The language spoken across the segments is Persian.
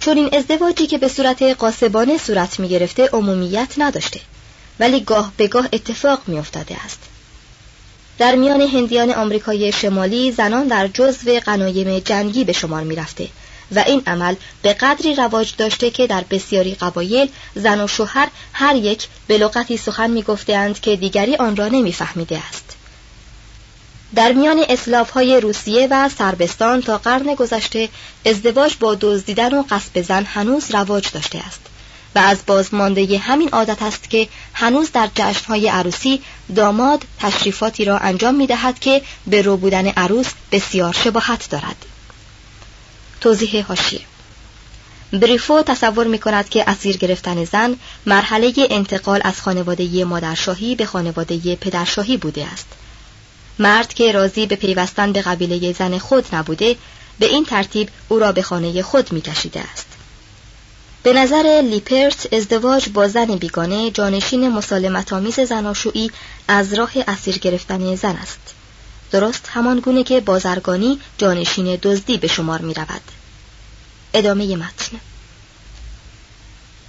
چون این ازدواجی که به صورت قاسبانه صورت می گرفته عمومیت نداشته. ولی گاه به گاه اتفاق می افتاده است. در میان هندیان آمریکای شمالی زنان در جزو غنایم جنگی به شمار می رفته و این عمل به قدری رواج داشته که در بسیاری قبایل زن و شوهر هر یک به لغتی سخن می گفتند که دیگری آن را نمی فهمیده است. در میان اسلاف های روسیه و سربستان تا قرن گذشته ازدواج با دزدیدن و قصب زن هنوز رواج داشته است و از بازمانده همین عادت است که هنوز در جشنهای عروسی داماد تشریفاتی را انجام می دهد که به رو بودن عروس بسیار شباهت دارد. توضیح هاشیه بریفو تصور می کند که اسیر گرفتن زن مرحله انتقال از خانواده مادرشاهی به خانواده پدرشاهی بوده است. مرد که راضی به پیوستن به قبیله زن خود نبوده به این ترتیب او را به خانه خود می کشیده است. به نظر لیپرت ازدواج با زن بیگانه جانشین مسالمت آمیز زناشویی از راه اسیر گرفتن زن است. درست همان گونه که بازرگانی جانشین دزدی به شمار می رود ادامه متن.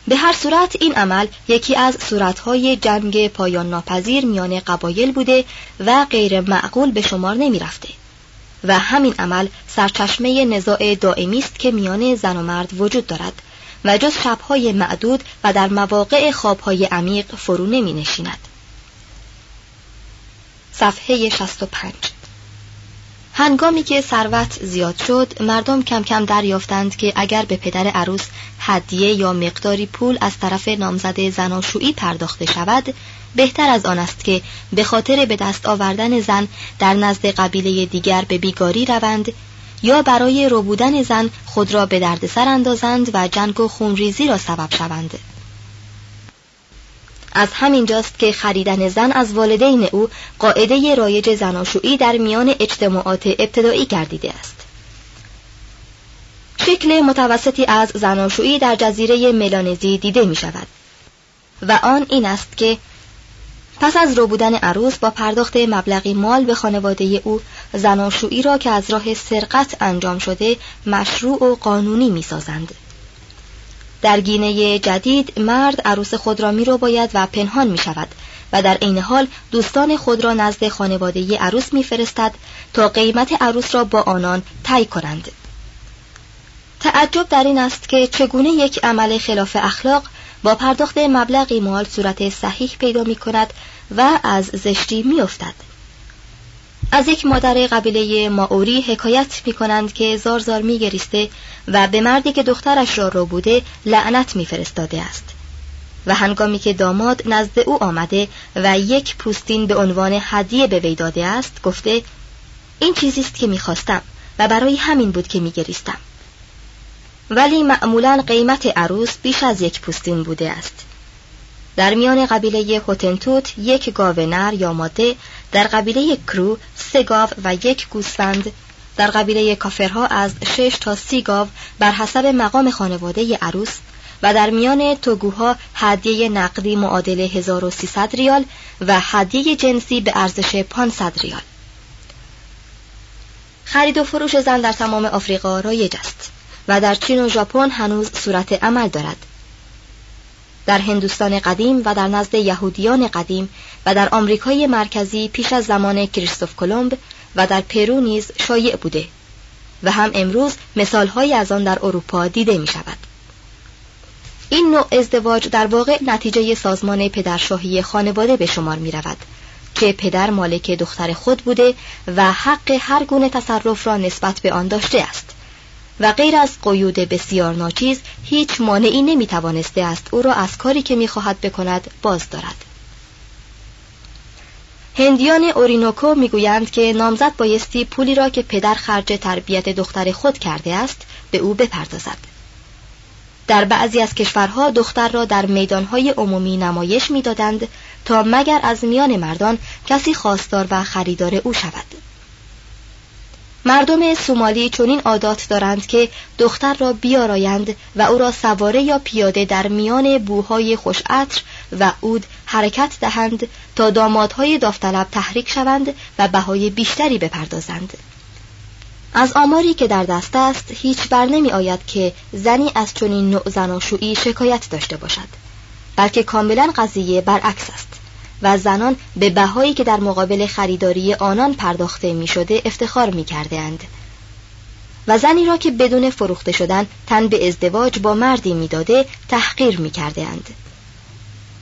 به هر صورت این عمل یکی از صورتهای جنگ پایان ناپذیر میان قبایل بوده و غیر معقول به شمار نمی رفته و همین عمل سرچشمه نزاع دائمی است که میان زن و مرد وجود دارد و جز شبهای معدود و در مواقع خوابهای عمیق فرو نمی نشیند. صفحه 65 هنگامی که ثروت زیاد شد مردم کم کم دریافتند که اگر به پدر عروس هدیه یا مقداری پول از طرف نامزد زناشویی پرداخته شود بهتر از آن است که به خاطر به دست آوردن زن در نزد قبیله دیگر به بیگاری روند یا برای روبودن زن خود را به دردسر اندازند و جنگ و خونریزی را سبب شوند. از همین جاست که خریدن زن از والدین او قاعده رایج زناشویی در میان اجتماعات ابتدایی گردیده است. شکل متوسطی از زناشویی در جزیره ملانزی دیده می شود و آن این است که پس از رو بودن عروس با پرداخت مبلغی مال به خانواده او زناشویی را که از راه سرقت انجام شده مشروع و قانونی می سازند. در گینه جدید مرد عروس خود را می رو باید و پنهان می شود و در عین حال دوستان خود را نزد خانواده عروس می فرستد تا قیمت عروس را با آنان طی کنند. تعجب در این است که چگونه یک عمل خلاف اخلاق با پرداخت مبلغی مال صورت صحیح پیدا می کند و از زشتی می افتد. از یک مادر قبیله ماوری حکایت می کنند که زار زار می گریسته و به مردی که دخترش را رو بوده لعنت می فرستاده است. و هنگامی که داماد نزد او آمده و یک پوستین به عنوان هدیه به وی داده است گفته این چیزی است که می‌خواستم و برای همین بود که میگریستم ولی معمولا قیمت عروس بیش از یک پوستین بوده است. در میان قبیله هوتنتوت یک گاو نر یا ماده در قبیله کرو سه گاو و یک گوسفند در قبیله کافرها از شش تا سی گاو بر حسب مقام خانواده عروس و در میان توگوها هدیه نقدی معادل 1300 ریال و هدیه جنسی به ارزش 500 ریال. خرید و فروش زن در تمام آفریقا رایج است. و در چین و ژاپن هنوز صورت عمل دارد در هندوستان قدیم و در نزد یهودیان قدیم و در آمریکای مرکزی پیش از زمان کریستوف کلمب و در پرو نیز شایع بوده و هم امروز مثالهایی از آن در اروپا دیده می شود. این نوع ازدواج در واقع نتیجه سازمان پدرشاهی خانواده به شمار می رود که پدر مالک دختر خود بوده و حق هر گونه تصرف را نسبت به آن داشته است و غیر از قیود بسیار ناچیز هیچ مانعی نمی توانسته است او را از کاری که می‌خواهد بکند باز دارد. هندیان اورینوکو می‌گویند که نامزد بایستی پولی را که پدر خرج تربیت دختر خود کرده است به او بپردازد. در بعضی از کشورها دختر را در میدانهای عمومی نمایش می‌دادند تا مگر از میان مردان کسی خواستار و خریدار او شود. مردم سومالی چنین عادات دارند که دختر را بیارایند و او را سواره یا پیاده در میان بوهای خوشعطر و اود حرکت دهند تا دامادهای داوطلب تحریک شوند و بهای بیشتری بپردازند. از آماری که در دست است هیچ بر نمی آید که زنی از چنین نوع زناشویی شکایت داشته باشد بلکه کاملا قضیه برعکس است. و زنان به بهایی که در مقابل خریداری آنان پرداخته می شده افتخار می کرده اند. و زنی را که بدون فروخته شدن تن به ازدواج با مردی می‌داده تحقیر می کرده اند.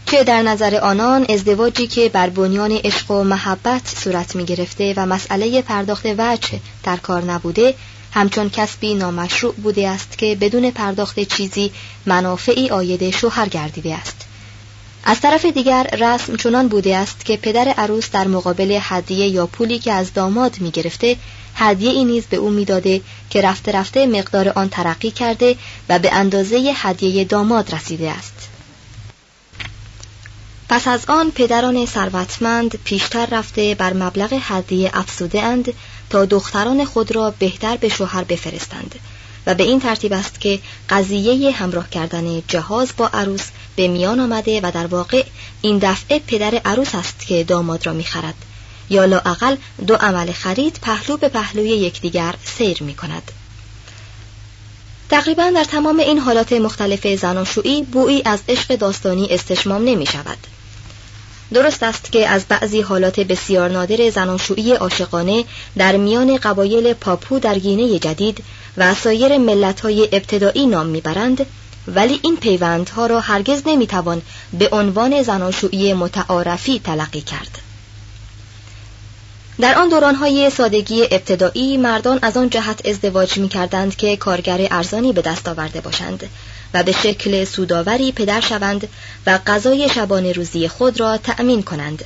که در نظر آنان ازدواجی که بر بنیان عشق و محبت صورت می گرفته و مسئله پرداخت وجه در کار نبوده همچون کسبی نامشروع بوده است که بدون پرداخت چیزی منافعی آید شوهر گردیده است از طرف دیگر رسم چنان بوده است که پدر عروس در مقابل هدیه یا پولی که از داماد می گرفته هدیه ای نیز به او می‌داده که رفته رفته مقدار آن ترقی کرده و به اندازه هدیه داماد رسیده است. پس از آن پدران ثروتمند پیشتر رفته بر مبلغ هدیه افسوده اند تا دختران خود را بهتر به شوهر بفرستند و به این ترتیب است که قضیه همراه کردن جهاز با عروس به میان آمده و در واقع این دفعه پدر عروس است که داماد را می‌خرد یا لااقل دو عمل خرید پهلو به پهلوی یکدیگر سیر می کند. تقریبا در تمام این حالات مختلف زناشویی بویی از عشق داستانی استشمام نمی شود. درست است که از بعضی حالات بسیار نادر زناشویی عاشقانه در میان قبایل پاپو در گینه جدید و سایر ملت‌های ابتدایی نام می‌برند ولی این پیوندها را هرگز نمی‌توان به عنوان زناشویی متعارفی تلقی کرد در آن دورانهای سادگی ابتدایی مردان از آن جهت ازدواج می کردند که کارگر ارزانی به دست آورده باشند و به شکل سوداوری پدر شوند و غذای شبانه روزی خود را تأمین کنند.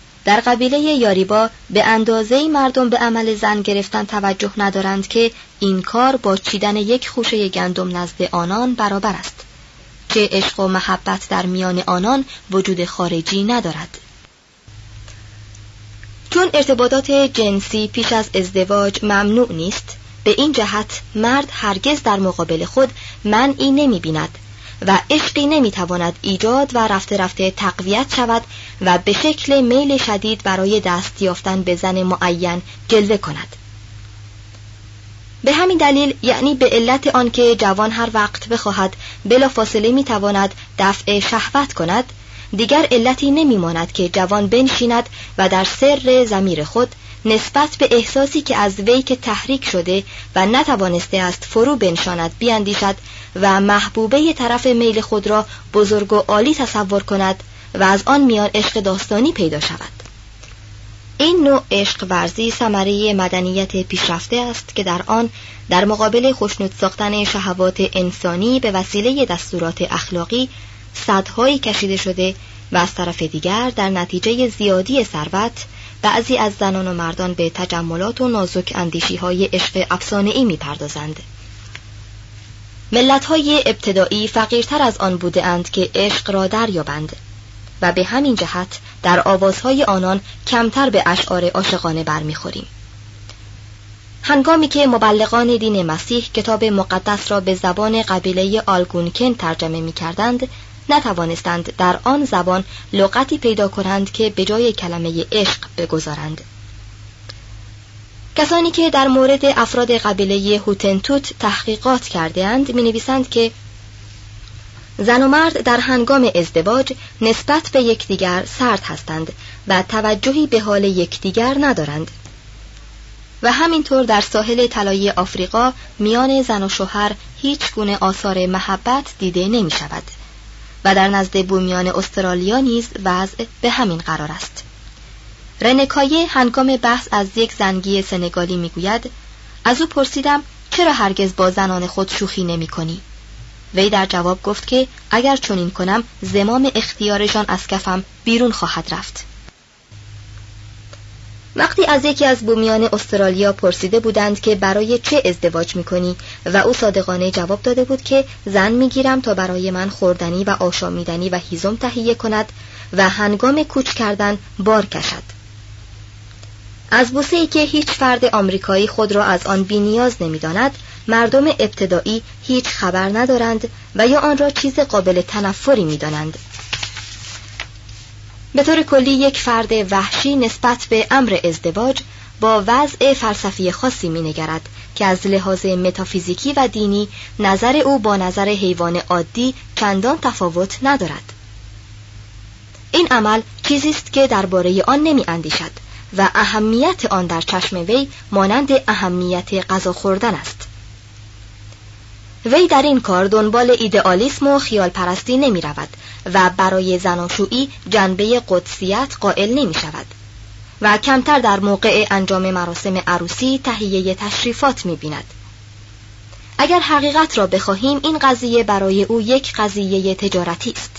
در قبیله یاریبا به اندازه مردم به عمل زن گرفتن توجه ندارند که این کار با چیدن یک خوشه گندم نزد آنان برابر است که عشق و محبت در میان آنان وجود خارجی ندارد. چون ارتباطات جنسی پیش از ازدواج ممنوع نیست به این جهت مرد هرگز در مقابل خود منعی نمی بیند و عشقی نمی‌تواند ایجاد و رفته رفته تقویت شود و به شکل میل شدید برای دست یافتن به زن معین جلوه کند. به همین دلیل یعنی به علت آنکه جوان هر وقت بخواهد بلا فاصله می‌تواند دفع شهوت کند دیگر علتی نمیماند که جوان بنشیند و در سر زمیر خود نسبت به احساسی که از وی که تحریک شده و نتوانسته است فرو بنشاند بیاندیشد و محبوبه طرف میل خود را بزرگ و عالی تصور کند و از آن میان عشق داستانی پیدا شود. این نوع عشق ورزی ثمره مدنیت پیشرفته است که در آن در مقابل خوشنود ساختن شهوات انسانی به وسیله دستورات اخلاقی صدهایی کشیده شده و از طرف دیگر در نتیجه زیادی ثروت بعضی از زنان و مردان به تجملات و نازک اندیشی های عشق افسانه ای می پردازند. ملت های ابتدایی فقیرتر از آن بوده اند که عشق را دریابند و به همین جهت در آوازهای آنان کمتر به اشعار عاشقانه برمیخوریم. هنگامی که مبلغان دین مسیح کتاب مقدس را به زبان قبیله آلگونکن ترجمه می کردند نتوانستند در آن زبان لغتی پیدا کنند که به جای کلمه عشق بگذارند کسانی که در مورد افراد قبیله هوتنتوت تحقیقات کردهاند می نویسند که زن و مرد در هنگام ازدواج نسبت به یکدیگر سرد هستند و توجهی به حال یکدیگر ندارند و همینطور در ساحل طلایی آفریقا میان زن و شوهر هیچ گونه آثار محبت دیده نمی شود. و در نزد بومیان استرالیا نیز وضع به همین قرار است رنکایه هنگام بحث از یک زنگی سنگالی می‌گوید از او پرسیدم چرا هرگز با زنان خود شوخی نمی کنی؟ وی در جواب گفت که اگر چنین کنم زمام اختیارشان از کفم بیرون خواهد رفت وقتی از یکی از بومیان استرالیا پرسیده بودند که برای چه ازدواج می‌کنی و او صادقانه جواب داده بود که زن می‌گیرم تا برای من خوردنی و آشامیدنی و هیزم تهیه کند و هنگام کوچ کردن بار کشد. از بوسه ای که هیچ فرد آمریکایی خود را از آن بینیاز نمی‌داند مردم ابتدایی هیچ خبر ندارند و یا آن را چیز قابل تنفری می‌دانند. به طور کلی یک فرد وحشی نسبت به امر ازدواج با وضع فلسفی خاصی نگرد که از لحاظ متافیزیکی و دینی نظر او با نظر حیوان عادی چندان تفاوت ندارد. این عمل چیزی است که درباره آن نمی اندیشد و اهمیت آن در چشم وی مانند اهمیت غذا خوردن است. وی در این کار دنبال ایدئالیسم و خیال پرستی نمی رود و برای زناشویی جنبه قدسیت قائل نمی شود و کمتر در موقع انجام مراسم عروسی تهیه تشریفات می بیند. اگر حقیقت را بخواهیم این قضیه برای او یک قضیه تجارتی است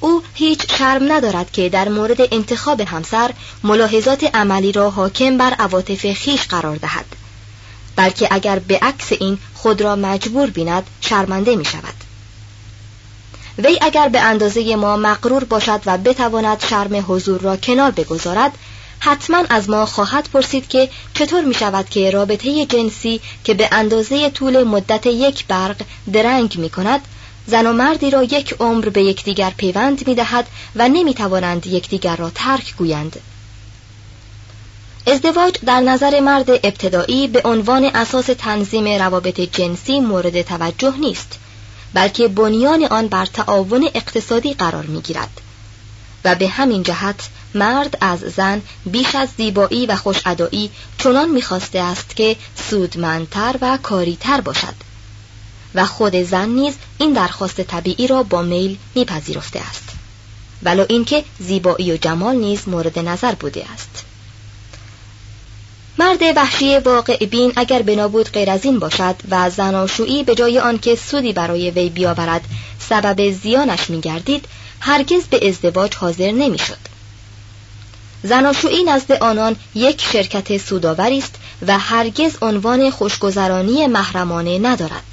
او هیچ شرم ندارد که در مورد انتخاب همسر ملاحظات عملی را حاکم بر عواطف خیش قرار دهد بلکه اگر به عکس این خود را مجبور بیند شرمنده می شود وی اگر به اندازه ما مقرور باشد و بتواند شرم حضور را کنار بگذارد حتما از ما خواهد پرسید که چطور می شود که رابطه جنسی که به اندازه طول مدت یک برق درنگ می کند زن و مردی را یک عمر به یکدیگر پیوند می دهد و نمی توانند یکدیگر را ترک گویند. ازدواج در نظر مرد ابتدایی به عنوان اساس تنظیم روابط جنسی مورد توجه نیست بلکه بنیان آن بر تعاون اقتصادی قرار می گیرد و به همین جهت مرد از زن بیش از زیبایی و خوشعدایی چنان می‌خواسته است که سودمندتر و کاریتر باشد. و خود زن نیز این درخواست طبیعی را با میل میپذیرفته است. ولو اینکه زیبایی و جمال نیز مورد نظر بوده است. مرد وحشی واقع بین اگر بنابود غیر از این باشد و زناشویی به جای آنکه سودی برای وی بیاورد سبب زیانش میگردید هرگز به ازدواج حاضر نمی‌شد. زناشویی نزد آنان یک شرکت سوداوری است و هرگز عنوان خوشگذرانی محرمانه ندارد.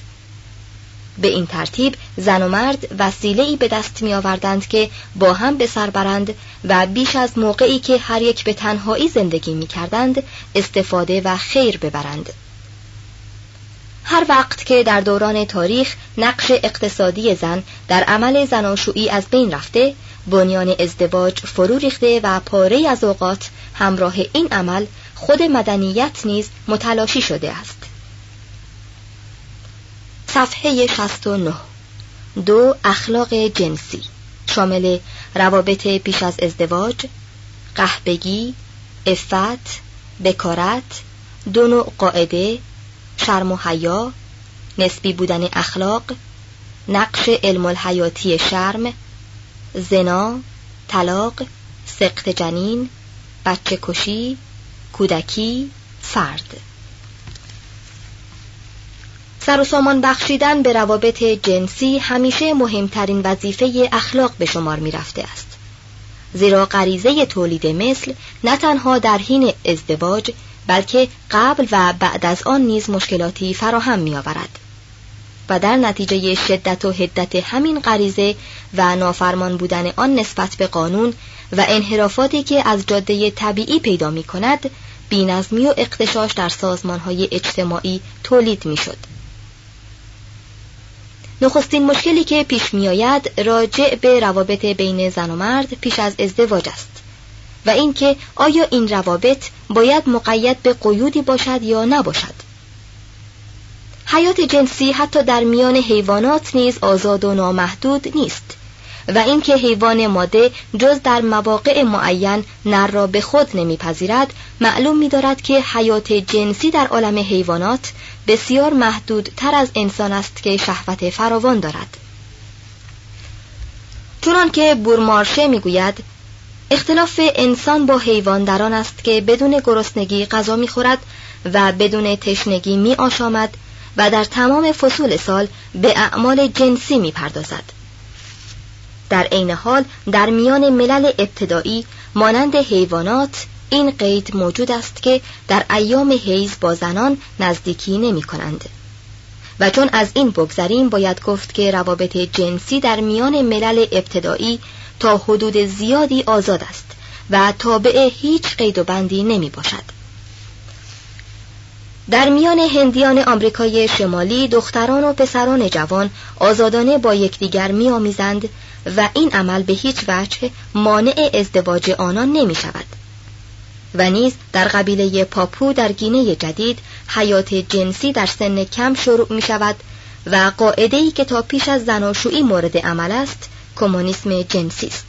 به این ترتیب زن و مرد وسیله ای به دست می آوردند که با هم به سر برند و بیش از موقعی که هر یک به تنهایی زندگی می کردند استفاده و خیر ببرند. هر وقت که در دوران تاریخ نقش اقتصادی زن در عمل زناشویی از بین رفته بنیان ازدواج فرو ریخته و پاره از اوقات همراه این عمل خود مدنیت نیز متلاشی شده است. صفحه 69 دو اخلاق جنسی. شامل روابط پیش از ازدواج قهبگی افت بکارت دو نوع قاعده شرم و حیا نسبی بودن اخلاق نقش علم الحیاتی شرم زنا طلاق سقط جنین بچه کشی کودکی فرد. سر و سامان بخشیدن به روابط جنسی همیشه مهمترین وظیفه اخلاق به شمار می رفته است زیرا غریزه تولید مثل نه تنها در حین ازدواج بلکه قبل و بعد از آن نیز مشکلاتی فراهم می آورد. و در نتیجه شدت و حدت همین غریزه و نافرمان بودن آن نسبت به قانون و انحرافاتی که از جاده طبیعی پیدا می کند بینظمی و اقتشاش در سازمان های اجتماعی تولید می شد. نخستین مشکلی که پیش می آید راجع به روابط بین زن و مرد پیش از ازدواج است و اینکه آیا این روابط باید مقید به قیودی باشد یا نباشد. حیات جنسی حتی در میان حیوانات نیز آزاد و نامحدود نیست و اینکه حیوان ماده جز در مواقع معین نر را به خود نمیپذیرد معلوم می‌دارد که حیات جنسی در عالم حیوانات بسیار محدود تر از انسان است که شهوت فراوان دارد چونان که بورمارشه می‌گوید اختلاف انسان با حیوان در آن است که بدون گرسنگی غذا می‌خورد و بدون تشنگی می آشامد و در تمام فصول سال به اعمال جنسی می پردازد. در عین حال در میان ملل ابتدایی مانند حیوانات این قید موجود است که در ایام حیز با زنان نزدیکی نمی کنند. و چون از این بگذریم باید گفت که روابط جنسی در میان ملل ابتدایی تا حدود زیادی آزاد است و تابع هیچ قید و بندی نمی باشد. در میان هندیان آمریکای شمالی دختران و پسران جوان آزادانه با یکدیگر میآمیزند و این عمل به هیچ وجه مانع ازدواج آنان نمی شود. و نیز در قبیله پاپو در گینه جدید حیات جنسی در سن کم شروع می شود و قاعده ای که تا پیش از زناشویی مورد عمل است کمونیسم جنسی است.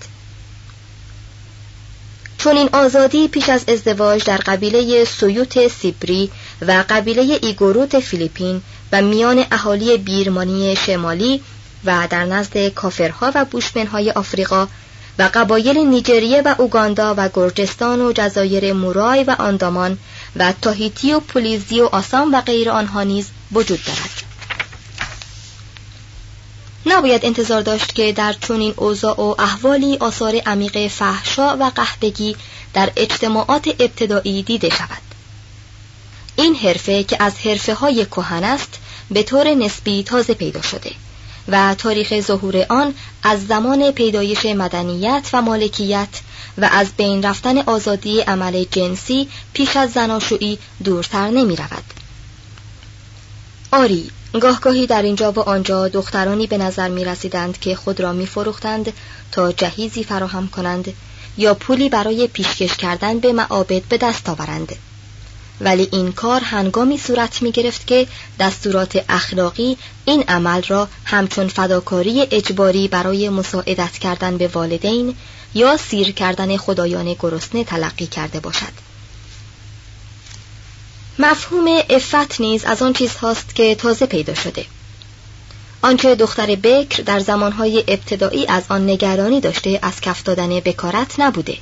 چون این آزادی پیش از ازدواج در قبیله سویوت سیبری و قبیله ایگوروت فیلیپین و میان اهالی بیرمانی شمالی و در نزد کافرها و بوشمنهای آفریقا و قبایل نیجریه و اوگاندا و گرجستان و جزایر مورای و آندامان و تاهیتی و پولیزی و آسام و غیر آنها نیز وجود دارد. نباید انتظار داشت که در چنین اوضاع و احوالی آثار عمیق فحشا و قهبگی در اجتماعات ابتدایی دیده شود. این حرفه که از حرفه های کهن است به طور نسبی تازه پیدا شده. و تاریخ ظهور آن از زمان پیدایش مدنیت و مالکیت و از بین رفتن آزادی عمل جنسی پیش از زناشویی دورتر نمی رود. آری گاهگاهی در اینجا و آنجا دخترانی به نظر می رسیدند که خود را می فروختند تا جهیزی فراهم کنند یا پولی برای پیشکش کردن به معابد به دست آورند. ولی این کار هنگامی صورت می گرفت که دستورات اخلاقی این عمل را همچون فداکاری اجباری برای مساعدت کردن به والدین یا سیر کردن خدایان گرسنه تلقی کرده باشد. مفهوم افت نیز از آن چیز هاست که تازه پیدا شده. آنچه دختر بکر در زمانهای ابتدایی از آن نگرانی داشته از کف دادن بکارت نبوده.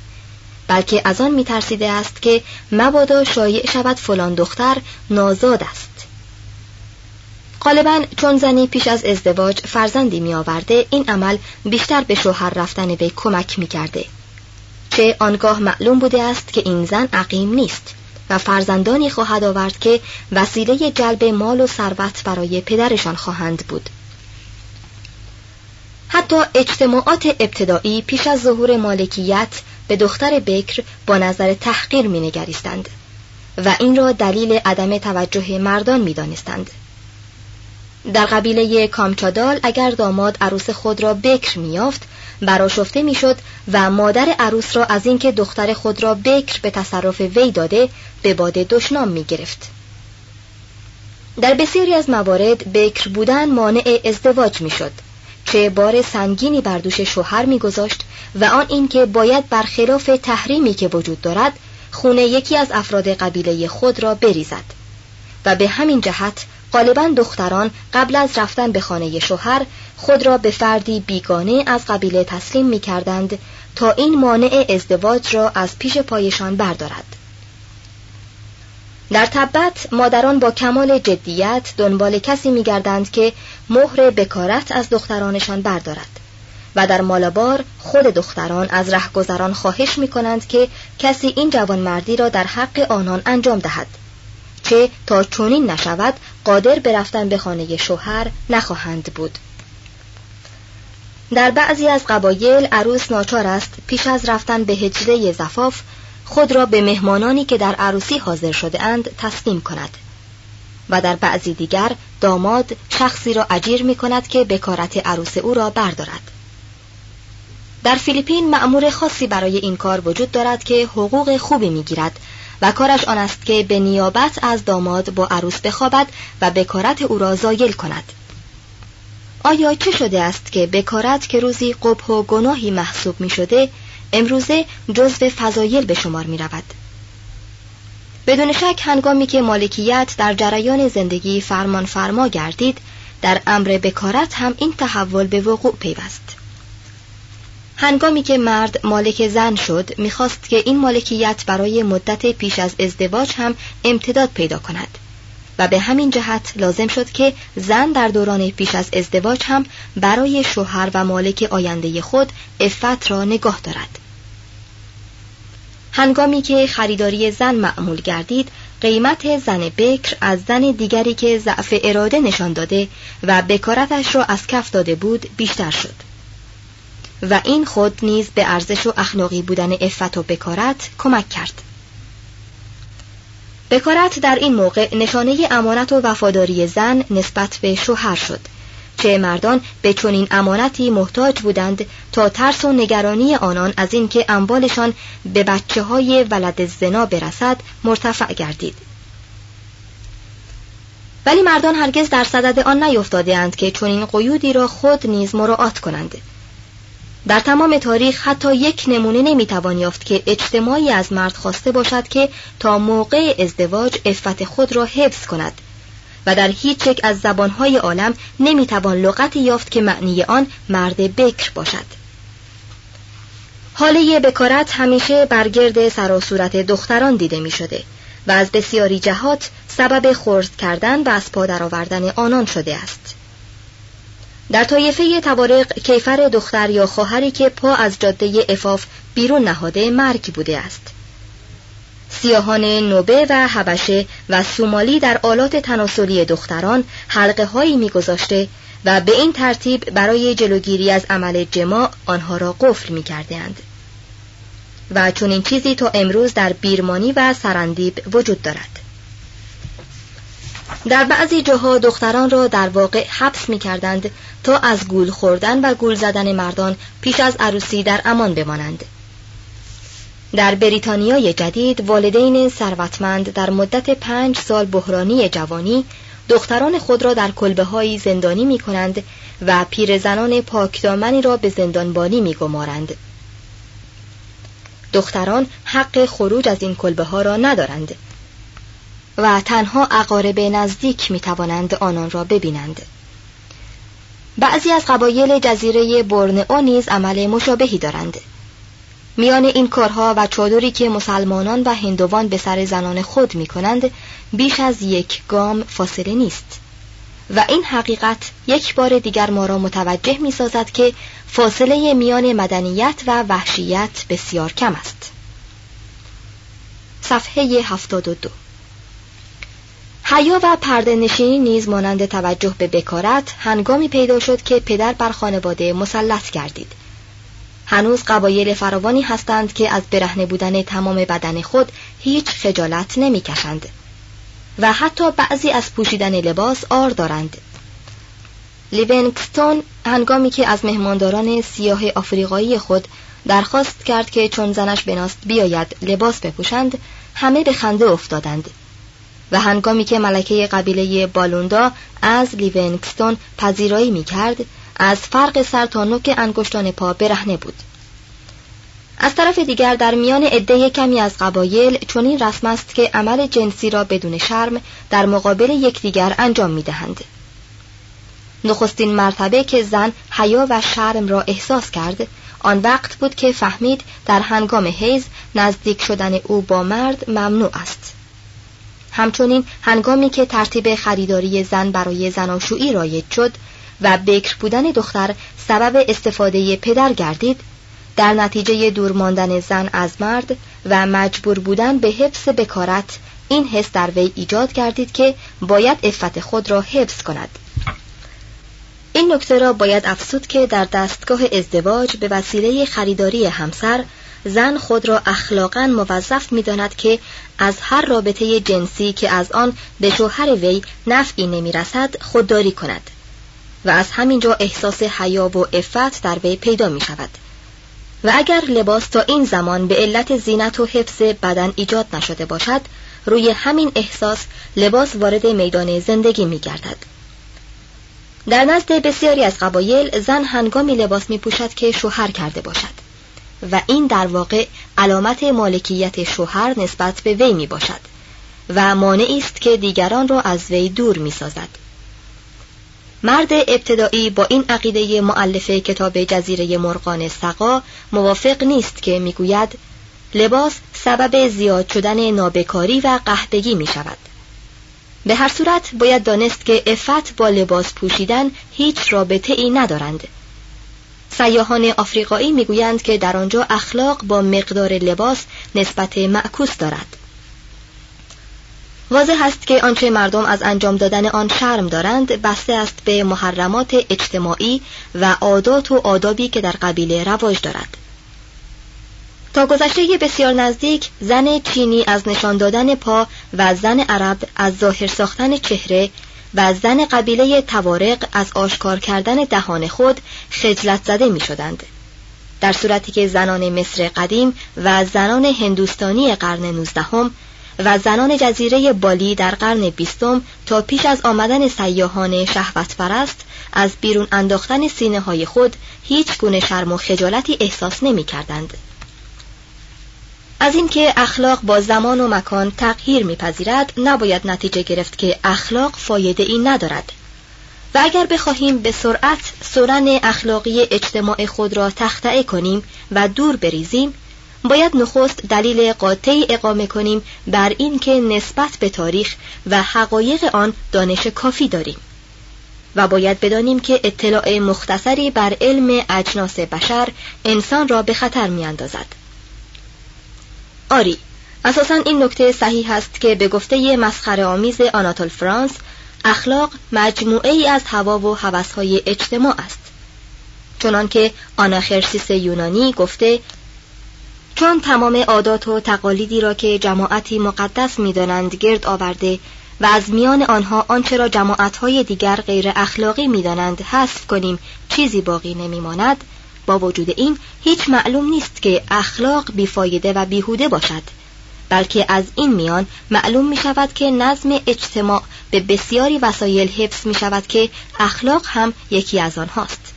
بلکه از آن میترسیده است که مبادا شایع شود فلان دختر نازاد است غالبا چون زنی پیش از ازدواج فرزندی می آورده این عمل بیشتر به شوهر رفتن به کمک می کرده. چه آنگاه معلوم بوده است که این زن عقیم نیست و فرزندانی خواهد آورد که وسیله جلب مال و ثروت برای پدرشان خواهند بود حتی اجتماعات ابتدایی پیش از ظهور مالکیت به دختر بکر با نظر تحقیر می نگریستند و این را دلیل عدم توجه مردان می دانستند. در قبیله کامچادال اگر داماد عروس خود را بکر میافت براشفته می‌شد و مادر عروس را از اینکه دختر خود را بکر به تصرف وی داده به باد دشنام می گرفت. در بسیاری از موارد بکر بودن مانع ازدواج می‌شد چه بار سنگینی بر دوش شوهر میگذاشت و آن اینکه باید برخلاف تحریمی که وجود دارد خونه یکی از افراد قبیله خود را بریزد. و به همین جهت غالبا دختران قبل از رفتن به خانه شوهر خود را به فردی بیگانه از قبیله تسلیم می کردند تا این مانع ازدواج را از پیش پایشان بردارد. در تبت مادران با کمال جدیت دنبال کسی می گردند که مهر بکارت از دخترانشان بردارد و در مالابار خود دختران از رهگذران خواهش می کنند که کسی این جوان مردی را در حق آنان انجام دهد چه تا چونین نشود قادر به رفتن به خانه شوهر نخواهند بود. در بعضی از قبایل عروس ناچار است پیش از رفتن به هجله زفاف خود را به مهمانانی که در عروسی حاضر شده اند تسلیم کند. و در بعضی دیگر داماد شخصی را اجیر می کند که بکارت عروس او را بردارد. در فیلیپین معمور خاصی برای این کار وجود دارد که حقوق خوبی می گیرد و کارش آن است که به نیابت از داماد با عروس بخوابد و بکارت او را زایل کند. آیا چه شده است که بکارت که روزی قبح و گناهی محسوب می شده امروزه جزو فضایل به شمار می رود. بدون شک هنگامی که مالکیت در جریان زندگی فرمان فرما گردید در امر بکارت هم این تحول به وقوع پیوست. هنگامی که مرد مالک زن شد می‌خواست که این مالکیت برای مدت پیش از ازدواج هم امتداد پیدا کند. و به همین جهت لازم شد که زن در دوران پیش از ازدواج هم برای شوهر و مالک آینده خود افت را نگاه دارد. هنگامی که خریداری زن معمول گردید قیمت زن بکر از زن دیگری که ضعف اراده نشان داده و بکارتش را از کف داده بود بیشتر شد. و این خود نیز به ارزش و اخلاقی بودن افت و بکارت کمک کرد. بکارت در این موقع نشانه امانت و وفاداری زن نسبت به شوهر شد چه مردان به چنین امانتی محتاج بودند تا ترس و نگرانی آنان از اینکه اموالشان به بچه های ولد زنا برسد مرتفع گردید. ولی مردان هرگز در صدد آن نیفتاده که چنین قیودی را خود نیز مراعات کنند. در تمام تاریخ حتی یک نمونه نمی‌توان یافت که اجتماعی از مرد خواسته باشد که تا موقع ازدواج افت خود را حفظ کند. و در هیچ یک از زبانهای عالم نمی‌توان لغتی یافت که معنی آن مرد بکر باشد. حاله بکارت همیشه برگرد سر و صورت دختران دیده می شده و از بسیاری جهات سبب خرد کردن و از پا آوردن آنان شده است. در طایفه تبارق کیفر دختر یا خواهری که پا از جاده افاف بیرون نهاده مرگ بوده است سیاهان نوبه و حبشه و سومالی در آلات تناسلی دختران حلقه هایی میگذاشته و به این ترتیب برای جلوگیری از عمل جماع آنها را قفل می اند. و چون این چیزی تا امروز در بیرمانی و سرندیب وجود دارد در بعضی جاها دختران را در واقع حبس می کردند تا از گول خوردن و گول زدن مردان پیش از عروسی در امان بمانند در بریتانیای جدید والدین ثروتمند در مدت پنج سال بحرانی جوانی دختران خود را در کلبه های زندانی می کنند و پیرزنان پاکدامنی را به زندانبانی می گمارند. دختران حق خروج از این کلبه ها را ندارند و تنها اقارب نزدیک می توانند آنان را ببینند. بعضی از قبایل جزیره برنئو نیز عمل مشابهی دارند. میان این کارها و چادری که مسلمانان و هندوان به سر زنان خود می کنند بیش از یک گام فاصله نیست و این حقیقت یک بار دیگر ما را متوجه می سازد که فاصله میان مدنیت و وحشیت بسیار کم است صفحه 72 حیا و پرده نشینی نیز مانند توجه به بکارت هنگامی پیدا شد که پدر بر خانواده مسلط گردید. هنوز قبایل فراوانی هستند که از برهنه بودن تمام بدن خود هیچ خجالت نمی‌کشند و حتی بعضی از پوشیدن لباس آر دارند. لیونگستون هنگامی که از مهمانداران سیاه آفریقایی خود درخواست کرد که چون زنش بناست بیاید لباس بپوشند همه به خنده افتادند. و هنگامی که ملکه قبیله بالوندا از لیونگستون پذیرایی می کرد از فرق سر تا نوک انگشتان پا برهنه بود. از طرف دیگر در میان عده کمی از قبایل چنین رسم است که عمل جنسی را بدون شرم در مقابل یکدیگر انجام می‌دهند. نخستین مرتبه که زن حیا و شرم را احساس کرد آن وقت بود که فهمید در هنگام حیز نزدیک شدن او با مرد ممنوع است. همچنین هنگامی که ترتیب خریداری زن برای زناشویی رایج شد و بکر بودن دختر سبب استفاده پدر گردید در نتیجه دور ماندن زن از مرد و مجبور بودن به حفظ بکارت این حس در وی ایجاد کردید که باید افت خود را حفظ کند. این نکته را باید افسود که در دستگاه ازدواج به وسیله خریداری همسر زن خود را اخلاقا موظف می‌داند که از هر رابطه جنسی که از آن به شوهر وی نفعی نمی‌رسد خودداری کند و از همینجا احساس حیا و افت در وی پیدا می شود و اگر لباس تا این زمان به علت زینت و حفظ بدن ایجاد نشده باشد روی همین احساس لباس وارد میدان زندگی می گردد. در نزد بسیاری از قبایل زن هنگامی لباس می پوشد که شوهر کرده باشد و این در واقع علامت مالکیت شوهر نسبت به وی می باشد و مانعی است که دیگران را از وی دور می سازد. مرد ابتدایی با این عقیده معلف کتاب جزیره مرغان سقا موافق نیست که می‌گوید لباس سبب زیاد شدن نابکاری و قهدگی می شود. به هر صورت باید دانست که افت با لباس پوشیدن هیچ رابطه ای ندارند. سیاهان آفریقایی می‌گویند که در آنجا اخلاق با مقدار لباس نسبت معکوس دارد. واضح است که آنچه مردم از انجام دادن آن شرم دارند بسته است به محرمات اجتماعی و عادات و آدابی که در قبیله رواج دارد تا گذشته بسیار نزدیک زن چینی از نشان دادن پا و زن عرب از ظاهر ساختن چهره و زن قبیله توارق از آشکار کردن دهان خود خجلت زده می شدند. در صورتی که زنان مصر قدیم و زنان هندوستانی قرن نوزدهم و زنان جزیره بالی در قرن بیستم تا پیش از آمدن سیاهان شهوت پرست از بیرون انداختن سینه های خود هیچ گونه شرم و خجالتی احساس نمی کردند. از اینکه اخلاق با زمان و مکان تغییر میپذیرد نباید نتیجه گرفت که اخلاق فایده ای ندارد و اگر بخواهیم به سرعت سرن اخلاقی اجتماع خود را تختعه کنیم و دور بریزیم باید نخست دلیل قاطعی اقامه کنیم بر این که نسبت به تاریخ و حقایق آن دانش کافی داریم و باید بدانیم که اطلاع مختصری بر علم اجناس بشر انسان را به خطر می اندازد. آری اساسا این نکته صحیح است که به گفته مسخره آمیز آناتول فرانس اخلاق مجموعه ای از هوا و هوسهای اجتماع است. چنانکه آناخرسیس یونانی گفته چون تمام عادات و تقالیدی را که جماعتی مقدس می‌دانند گرد آورده و از میان آنها آنچه را جماعتهای دیگر غیر اخلاقی می‌دانند حذف کنیم چیزی باقی نمیماند با وجود این هیچ معلوم نیست که اخلاق بیفایده و بیهوده باشد. بلکه از این میان معلوم می شود که نظم اجتماع به بسیاری وسایل حفظ می شود که اخلاق هم یکی از آنهاست.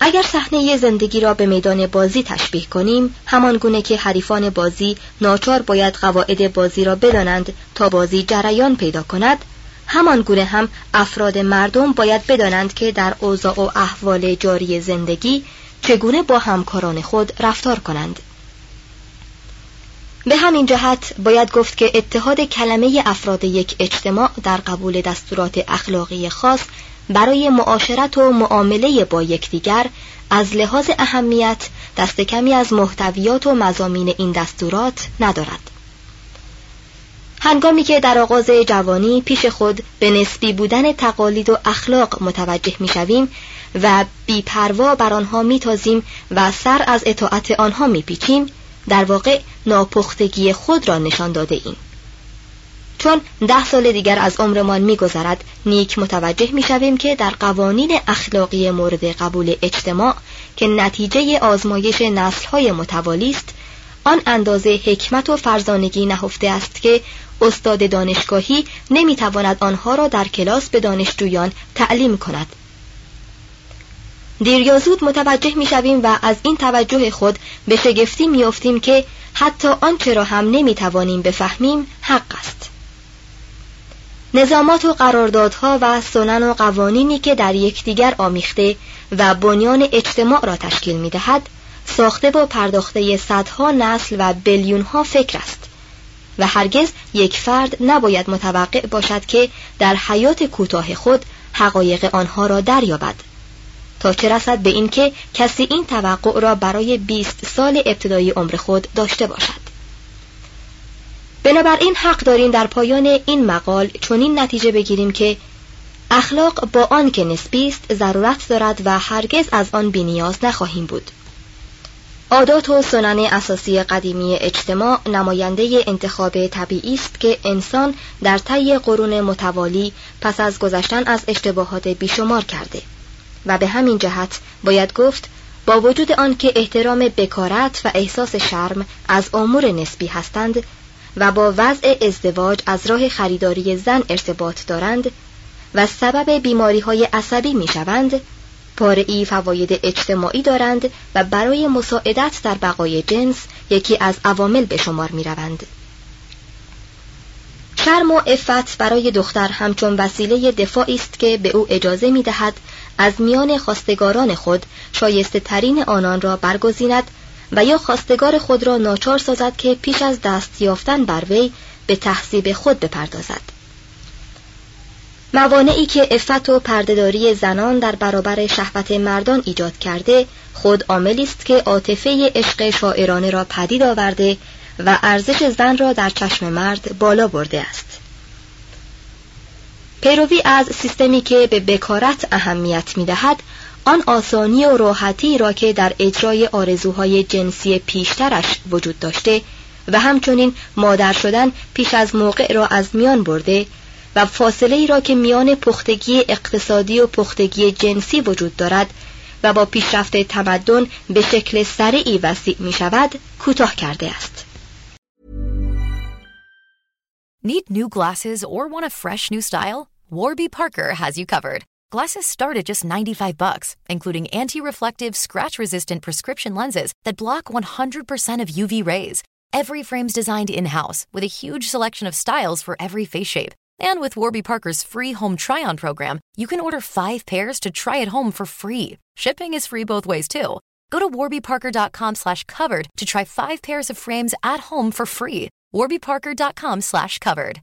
اگر صحنه زندگی را به میدان بازی تشبیه کنیم همان گونه که حریفان بازی ناچار باید قواعد بازی را بدانند تا بازی جریان پیدا کند همان گونه هم افراد مردم باید بدانند که در اوضاع و احوال جاری زندگی چگونه با همکاران خود رفتار کنند. به همین جهت باید گفت که اتحاد کلمه افراد یک اجتماع در قبول دستورات اخلاقی خاص برای معاشرت و معامله با یکدیگر از لحاظ اهمیت دست کمی از محتویات و مزامین این دستورات ندارد. هنگامی که در آغاز جوانی پیش خود به نسبی بودن تقالید و اخلاق متوجه می‌شویم و بیپروا بر آنها میتازیم و سر از اطاعت آنها میپیچیم در واقع ناپختگی خود را نشان داده ایم چون ده سال دیگر از عمرمان میگذرد نیک متوجه می‌شویم که در قوانین اخلاقی مورد قبول اجتماع که نتیجه آزمایش نسلهای متوالی است آن اندازه حکمت و فرزانگی نهفته است که استاد دانشگاهی نمی‌تواند آنها را در کلاس به دانشجویان تعلیم کند. دیر یا زود متوجه می‌شویم و از این توجه خود به شگفتی میافتیم که حتی آنچه را هم نمی‌توانیم بفهمیم حق است. نظامات و قراردادها و سنن و قوانینی که در یکدیگر آمیخته و بنیان اجتماع را تشکیل می دهد ساخته و پرداخته صدها نسل و بیلیونها فکر است و هرگز یک فرد نباید متوقع باشد که در حیات کوتاه خود حقایق آنها را دریابد. تا چه رسد به اینکه کسی این توقع را برای 20 سال ابتدایی عمر خود داشته باشد. بنابراین حق داریم در پایان این مقال چنین نتیجه بگیریم که اخلاق با آن که نسبی است ضرورت دارد و هرگز از آن بینیاز نخواهیم بود. عادات و سنن اساسی قدیمی اجتماع نماینده انتخاب طبیعی است که انسان در طی قرون متوالی پس از گذشتن از اشتباهات بیشمار کرده. و به همین جهت باید گفت با وجود آنکه احترام بکارت و احساس شرم از امور نسبی هستند و با وضع ازدواج از راه خریداری زن ارتباط دارند و سبب بیماری های عصبی می شوند پاره ای فواید اجتماعی دارند و برای مساعدت در بقای جنس یکی از عوامل به شمار می روند. شرم و افت برای دختر همچون وسیله دفاعی است که به او اجازه می دهد از میان خواستگاران خود شایسته ترین آنان را برگزیند و یا خواستگار خود را ناچار سازد که پیش از دست یافتن بر وی به تحصیب خود بپردازد. موانعی که افت و پردهداری زنان در برابر شهوت مردان ایجاد کرده خود عاملی است که عاطفه عشق شاعرانه را پدید آورده و ارزش زن را در چشم مرد بالا برده است. پیروی از سیستمی که به بکارت اهمیت می دهد آن آسانی و راحتی را که در اجرای آرزوهای جنسی پیشترش وجود داشته و همچنین مادر شدن پیش از موقع را از میان برده و فاصله ای را که میان پختگی اقتصادی و پختگی جنسی وجود دارد و با پیشرفت تمدن به شکل سریعی وسیع می شود کوتاه کرده است. Need new glasses or want a fresh new style? Warby Parker has you covered. Glasses start at just 95 bucks, including anti-reflective, scratch-resistant prescription lenses that block 100% of UV rays. Every frame's designed in-house with a huge selection of styles for every face shape. And with Warby Parker's free home try-on program, you can order five pairs to try at home for free. Shipping is free both ways too. Go to warbyparker.com slash covered to try five pairs of frames at home for free. warbyparker.com slash covered.